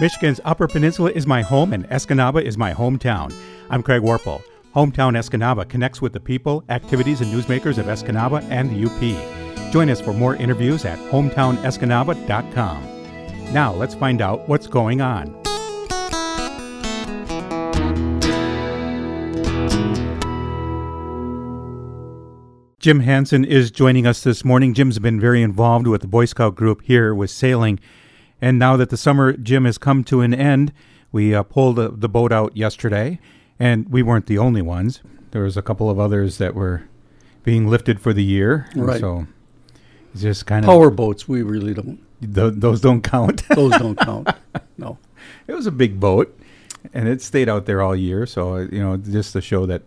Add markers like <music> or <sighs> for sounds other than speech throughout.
Michigan's Upper Peninsula is my home and Escanaba is my hometown. I'm Craig Warple. Hometown Escanaba connects with the people, activities, and newsmakers of Escanaba and the UP. Join us for more interviews at hometownescanaba.com. Now let's find out what's going on. Jim Hansen is joining us this morning. Jim's been very involved with the Boy Scout group here with sailing. And now that the summer, Jim, has come to an end, we uh, pulled the, the boat out yesterday. And we weren't the only ones. There was a couple of others that were being lifted for the year. Right. So it's just kind of Power boats, we really don't. th- those don't count. <laughs> Those don't <laughs> count. No. it was a big boat, and it stayed out there all year. So uh, you know, just to show that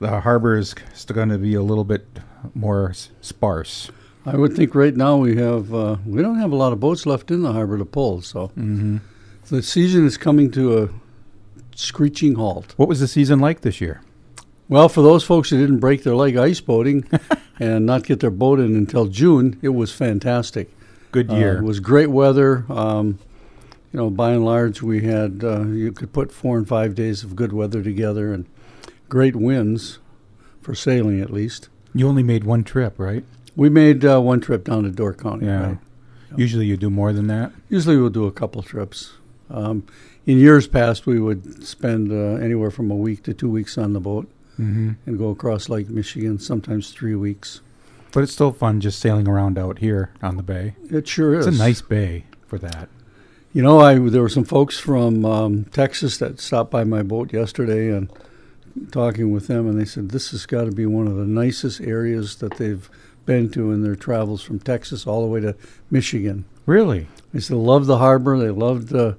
the harbor is still going to be a little bit more s- sparse. I would think right now we have uh, we don't have a lot of boats left in the harbor to pull, so Mm-hmm. the season is coming to a screeching halt. What was the season like this year? Well, for those folks who didn't break their leg ice boating <laughs> and not get their boat in until June, it was fantastic. Good Uh, year. it was great weather. Um, you know, by and large, we had uh, you could put four and five days of good weather together and great winds for sailing, at least. you only made one trip, right? We made uh, one trip down to Door County. Yeah. right? Usually you do more than that. Usually we'll do a couple trips. Um, in years past, we would spend uh, anywhere from a week to two weeks on the boat Mm-hmm. and go across Lake Michigan, sometimes three weeks. But it's still fun just sailing around out here on the bay. It sure is. It's a nice bay for that. You know, I there were some folks from um, Texas that stopped by my boat yesterday and talking with them, and they said this has got to be one of the nicest areas that they've been to in their travels from Texas all the way to Michigan. Really? They said love the harbor. They loved the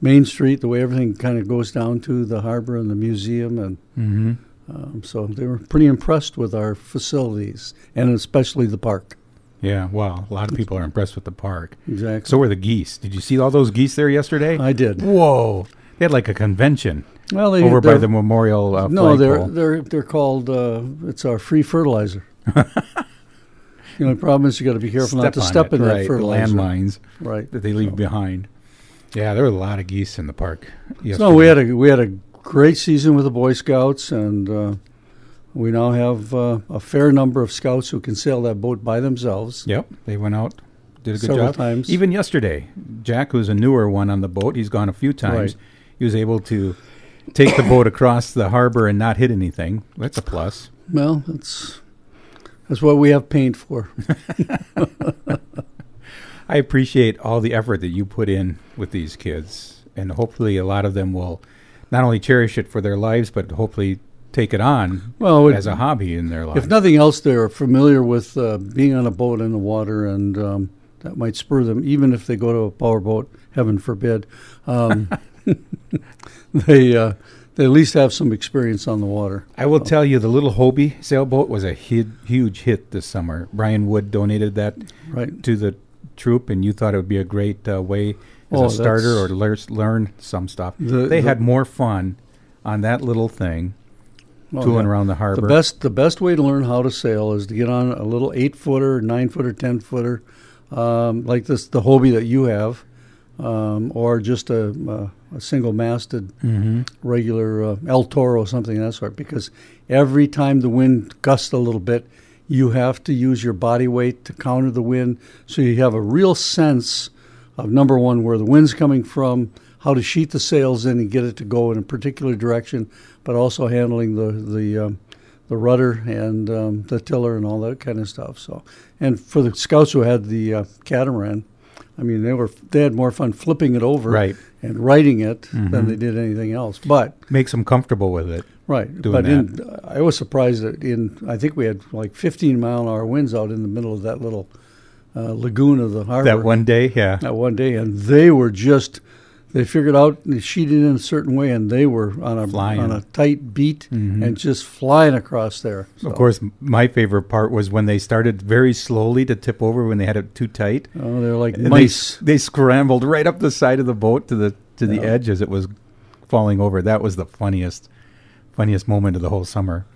Main Street, the way everything kind of goes down to the harbor and the museum, and Mm-hmm. um, so they were pretty impressed with our facilities and especially the park. Yeah. Well, a lot of people are impressed with the park. Exactly. So were the geese. Did you see all those geese there yesterday? I did. Whoa! They had like a convention Well, they over by the memorial. Uh, no, they're they're they're called. Uh, it's our free fertilizer. <laughs> the only problem is you got to be careful not to step in right, that fertilizer. The landmines Right. that they leave So- behind. Yeah, there were a lot of geese in the park. Yesterday. So we had a we had a great season with the Boy Scouts, and uh, we now have uh, a fair number of scouts who can sail that boat by themselves. Yep, they went out, did a good job. Several job. times. Even yesterday, Jack, who's a newer one on the boat, he's gone a few times. Right. He was able to take the boat across the harbor and not hit anything. That's a plus. Well, that's that's what we have paint for. <laughs> I appreciate all the effort that you put in with these kids, and hopefully, a lot of them will not only cherish it for their lives, but hopefully take it on Well, it- as a hobby in their lives. if nothing else, they're familiar with uh, being on a boat in the water, and um, that might spur them, even if they go to a power boat. Heaven forbid. Um, <laughs> they uh, they at least have some experience on the water. I will tell you, the little Hobie sailboat was a hu- huge hit this summer. Brian Wood donated that Right. to the troop, and you thought it would be a great uh, way as Oh, a starter or to lear- learn some stuff. The- they the- had more fun on that little thing, Oh, tooling yeah. around the harbor. The best the best way to learn how to sail is to get on a little eight footer, nine footer, ten footer, um, like this the Hobie that you have, um, or just a, a, a single masted hmm regular uh, El Toro, or something of that sort. Because every time the wind gusts a little bit, you have to use your body weight to counter the wind, so you have a real sense of number one where the wind's coming from, how to sheet the sails in and get it to go in a particular direction, but also handling the the um, the rudder and um, the tiller and all that kind of stuff. So, and for the scouts who had the uh, catamaran, I mean, they were they had more fun flipping it over Right. And righting it Mhm. than they did anything else. But Makes them comfortable with it. right, Doing but in, I was surprised that in I think we had like 15 mile an hour winds out in the middle of that little uh, lagoon of the harbor That one day, yeah. that one day, and they were just they figured out they sheeted in a certain way, and they were on a Flying. on a tight beat Mhm. and just flying across there. So, Of course, my favorite part was when they started very slowly to tip over when they had it too tight. oh, they're like And mice. s- they scrambled right up the side of the boat to the to the Yeah. edge as it was falling over. That was the funniest funniest moment of the whole summer.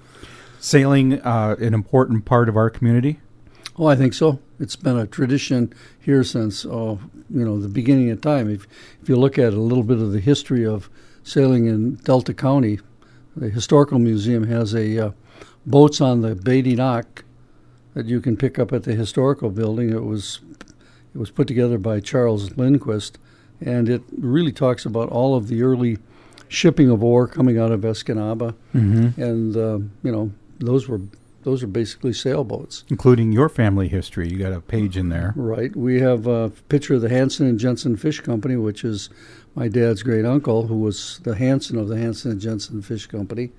Sailing, uh, an important part of our community. Oh, I think so. It's been a tradition here since oh, you know the beginning of time. If if you look at a little bit of the history of sailing in Delta County, the historical museum has a uh, boats on the Bay de Noc that you can pick up at the historical building. It was it was put together by Charles Lindquist, and it really talks about all of the early shipping of ore coming out of Escanaba, Mm-hmm. and uh, you know those were those are basically sailboats. Including your family history. You got a page in there. Right. We have a picture of the Hanson and Jensen Fish Company, which is my dad's great uncle, who was the Hanson of the Hanson and Jensen Fish Company.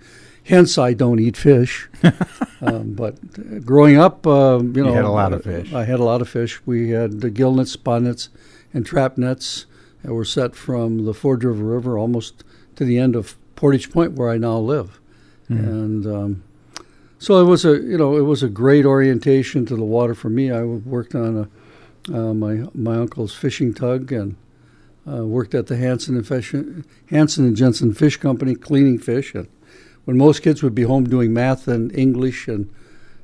Hence, I don't eat fish. <laughs> um, but growing up, uh, you know, had a lot of fish. I had a lot of fish. We had the gill nets, nets, and trap nets that were set from the Ford River River almost to the end of Portage Point, where I now live. Mm. And um, so it was a you know it was a great orientation to the water for me. I worked on a, uh, my my uncle's fishing tug and uh, worked at the Hanson and Fish, Hanson and Jensen Fish Company cleaning fish. And when most kids would be home doing math and English and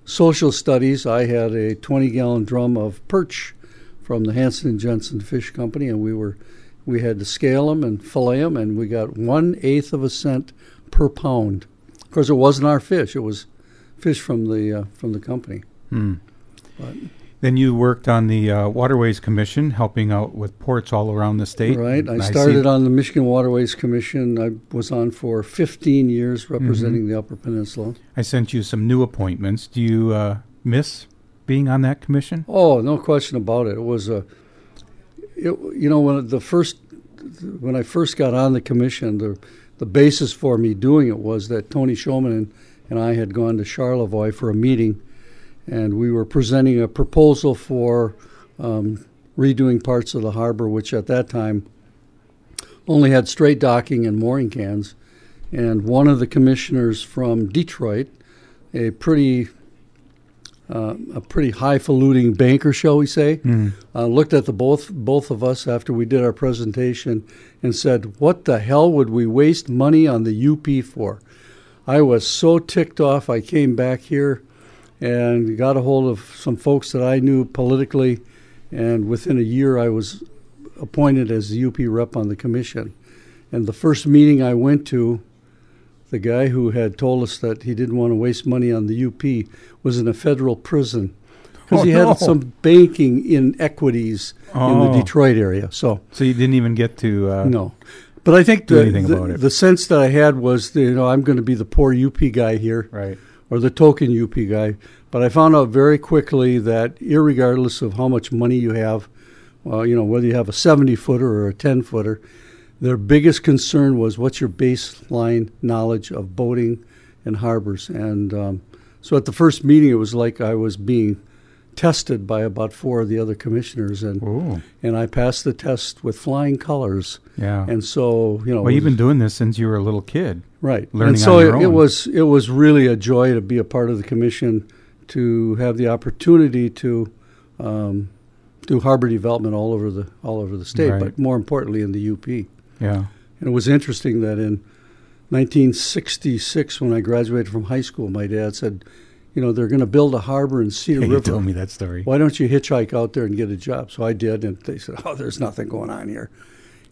social studies, I had a 20 gallon drum of perch from the Hanson and Jensen Fish Company, and we were we had to scale them and fillet them, and we got one eighth of a cent per pound. Of course, it wasn't our fish; it was fish from the uh, from the company. Hmm. But- Then you worked on the uh, Waterways Commission, helping out with ports all around the state. Right. I And started on the Michigan Waterways Commission. I was on for 15 years representing Mm-hmm. the Upper Peninsula. I sent you some new appointments. Do you uh, miss being on that commission? Oh, no question about it. It was a, it, you know, when the first, when I first got on the commission, the the basis for me doing it was that Tony Showman and, and I had gone to Charlevoix for a meeting, and we were presenting a proposal for um, redoing parts of the harbor, which at that time only had straight docking and mooring cans. And one of the commissioners from Detroit, a pretty uh, a pretty highfalutin banker, shall we say, Mm. uh, looked at the both both of us after we did our presentation and said, "What the hell would we waste money on the UP for?" I was so ticked off. I came back here and got a hold of some folks that I knew politically, and within a year, I was appointed as the UP rep on the commission. And the first meeting I went to, the guy who had told us that he didn't want to waste money on the UP was in a federal prison because Oh, he no. had some banking inequities in the Oh. Detroit area. So So you didn't even get to. Uh, no, but I think the, anything the, about it. the sense that I had was, that, you know, I'm going to be the poor UP guy here Right. or the token UP guy. But I found out very quickly that, irregardless of how much money you have, well, you know, whether you have a 70 footer or a 10 footer, their biggest concern was what's your baseline knowledge of boating and harbors. And um, so at the first meeting, it was like I was being tested by about four of the other commissioners, and Oh, and I passed the test with flying colors. yeah. And so, you know, well, you've been doing this since you were a little kid. Right. learning and so it, it was it was really a joy to be a part of the commission, to have the opportunity to um, do harbor development all over the all over the state, Right. but more importantly in the UP. Yeah. And it was interesting that in 1966, when I graduated from high school, my dad said, "You know, they're going to build a harbor in Cedar you River. told me that story. Why don't you hitchhike out there and get a job?" So I did, and they said, "Oh, there's nothing going on here."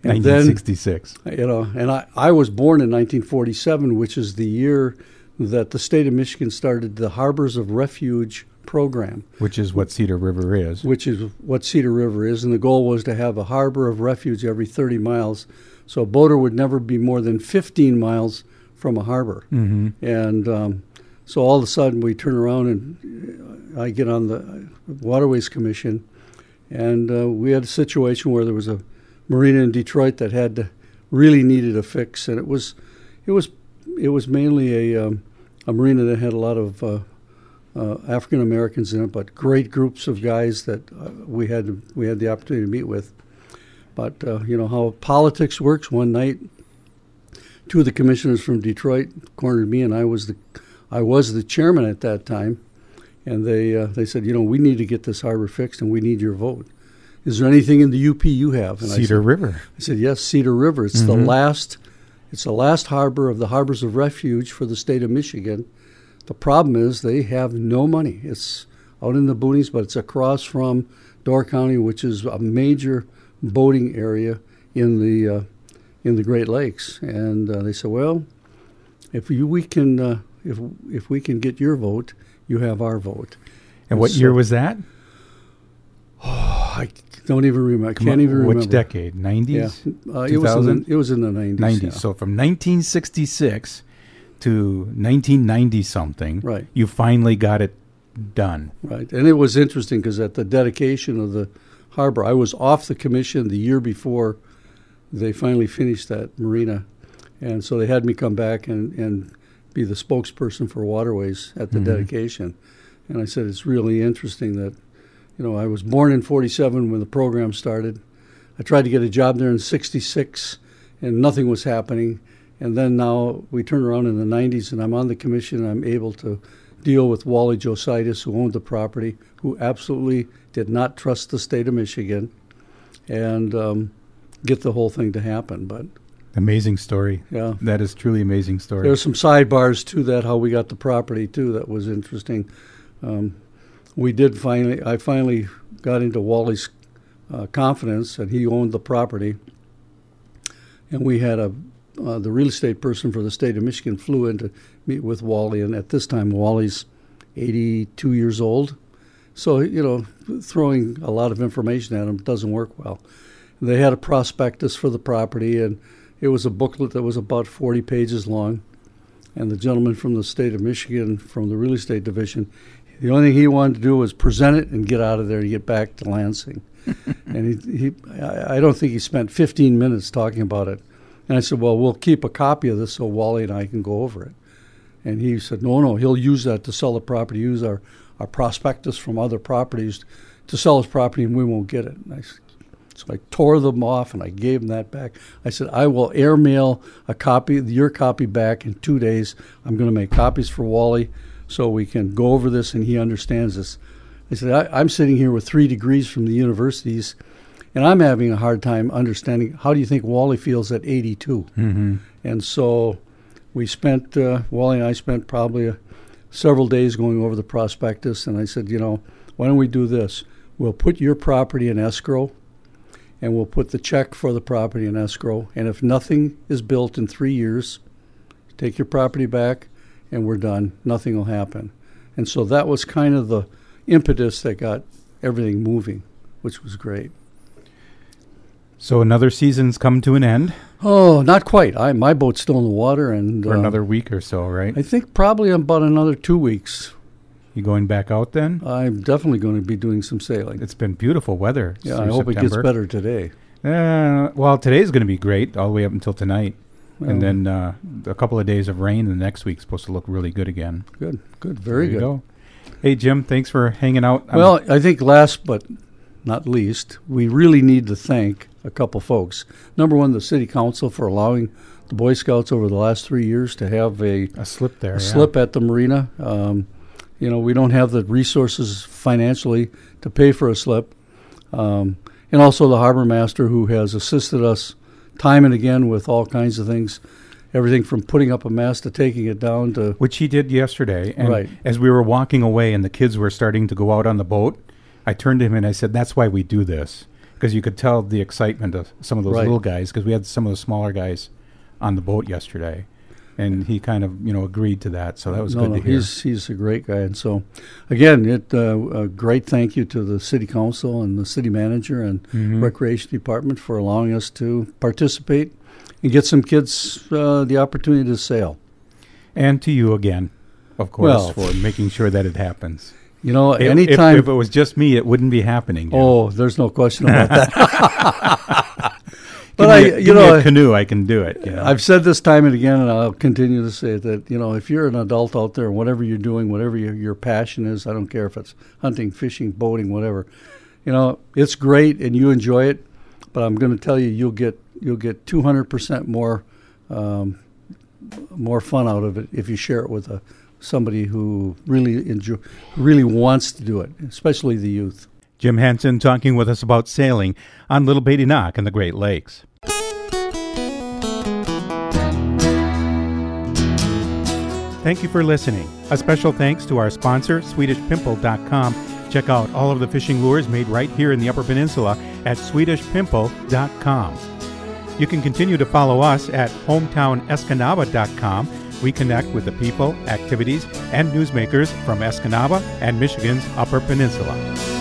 And then 1966. you know, and I, I was born in 1947, which is the year that the state of Michigan started the Harbors of Refuge program, which is what Cedar River is. which is what Cedar River is. And the goal was to have a harbor of refuge every 30 miles. So a boater would never be more than 15 miles from a harbor. Mm-hmm. And um, so all of a sudden we turn around and uh, I get on the Waterways Commission, and uh, we had a situation where there was a marina in Detroit that had to, really needed a fix, and it was it was it was mainly a um, a marina that had a lot of uh, uh, African Americans in it, but great groups of guys that uh, we had we had the opportunity to meet with. But uh, you know how politics works. One night, two of the commissioners from Detroit cornered me, and I was the I was the chairman at that time, and they uh, they said, you know, we need to get this harbor fixed, and we need your vote. Is there anything in the UP you have? And I Cedar said, River. I said, yes, Cedar River. It's the Mhm. last, it's the last harbor of the harbors of refuge for the state of Michigan. The problem is they have no money. It's out in the boonies, but it's across from Door County, which is a major boating area in the uh, in the Great Lakes. And uh, they said, well, if you, we can uh, if if we can get your vote, you have our vote. And what So- year was that? Oh, <sighs> I don't even remember. I can't even remember. Which decade? 90s? Yeah, uh, it was in the, it was in the nineties. 90s. So from 1966 to 1990 something, Right. you finally got it done. Right, and it was interesting because at the dedication of the harbor, I was off the commission the year before they finally finished that marina, and so they had me come back and, and be the spokesperson for waterways at the Mhm. dedication, and I said it's really interesting that, you know, I was born in '47 when the program started. I tried to get a job there in '66, and nothing was happening. And then now we turn around in the 90s, and I'm on the commission. And I'm able to deal with Wally Jositis, who owned the property, who absolutely did not trust the state of Michigan, and um, get the whole thing to happen. But Amazing story. yeah, That is truly amazing story. there's some sidebars to that, how we got the property too. That was interesting. Um, we did finally, I finally got into Wally's uh, confidence, and he owned the property. And we had a uh, the real estate person for the state of Michigan flew in to meet with Wally, and at this time Wally's 82 years old. So you know, throwing a lot of information at him doesn't work well. They had a prospectus for the property, and it was a booklet that was about 40 pages long. And the gentleman from the state of Michigan, from the real estate division, the only thing he wanted to do was present it and get out of there and get back to Lansing. <laughs> and he, he I don't think he spent 15 minutes talking about it. And I said, well, we'll keep a copy of this so Wally and I can go over it. And he said, no, no, he'll use that to sell the property, use our, our prospectus from other properties to sell his property, and we won't get it. And I said, so I tore them off and I gave him that back. I said, I will airmail a copy, your copy back in two days. I'm going to make copies for Wally so we can go over this and he understands this. I said, I, I'm sitting here with three degrees from the universities and I'm having a hard time understanding how do you think Wally feels at 82? hmm And so we spent, uh, Wally and I spent probably uh several days going over the prospectus. And I said, you know, why don't we do this? We'll put your property in escrow and we'll put the check for the property in escrow. And if nothing is built in three years, take your property back and we're done. Nothing will happen. And so that was kind of the impetus that got everything moving, which was great. So another season's come to an end Oh, not quite. I my boat's still in the water, and for uh, another week or so, right? I think probably about another two weeks. You going back out then? I'm definitely going to be doing some sailing. It's been beautiful weather. Yeah, I hope it gets better today. Uh, well, today's going to be great all the way up until tonight, Well, and then uh, a couple of days of rain. And the next week's supposed to look really good again. good, good, very There you good. go. Hey Jim, thanks for hanging out. I'm- Well, I think last but not least, we really need to thank a couple folks. Number one, the city council for allowing the Boy Scouts over the last three years to have a, a slip there. a yeah. slip at the marina. Um, you know, we don't have the resources financially to pay for a slip. Um, and also the harbor master who has assisted us time and again with all kinds of things, everything from putting up a mast to taking it down to which he did yesterday. And Right. as we were walking away and the kids were starting to go out on the boat, I turned to him and I said, "That's why we do this." Because you could tell the excitement of some of those Right. little guys. Because we had some of the smaller guys on the boat yesterday, and he kind of you know agreed to that. So that was no, good no, to hear. he's he's a great guy, and so again, it uh, a great thank you to the city council and the city manager and Mhm. recreation department for allowing us to participate and get some kids uh, the opportunity to sail. and to you again, of course, Well- for making sure that it happens. You know, If- if, anytime. if it was just me, it wouldn't be happening. Oh, there's no question about that. <laughs> give but I, me, a- you give me know, a canoe, I can do it. you know. I've said this time and again, and I'll continue to say it, that you know, if you're an adult out there, whatever you're doing, whatever your, your passion is, I don't care if it's hunting, fishing, boating, whatever, you know, it's great and you enjoy it. But I'm going to tell you, you'll get you'll get 200 percent more um, more fun out of it if you share it with a somebody who really enjoy, really wants to do it, especially the youth. Jim Hansen talking with us about sailing on Little Bay de Noc in the Great Lakes. Thank you for listening. A special thanks to our sponsor, SwedishPimple.com. Check out all of the fishing lures made right here in the Upper Peninsula at SwedishPimple.com. You can continue to follow us at HometownEscanaba.com. We connect with the people, activities, and newsmakers from Escanaba and Michigan's Upper Peninsula.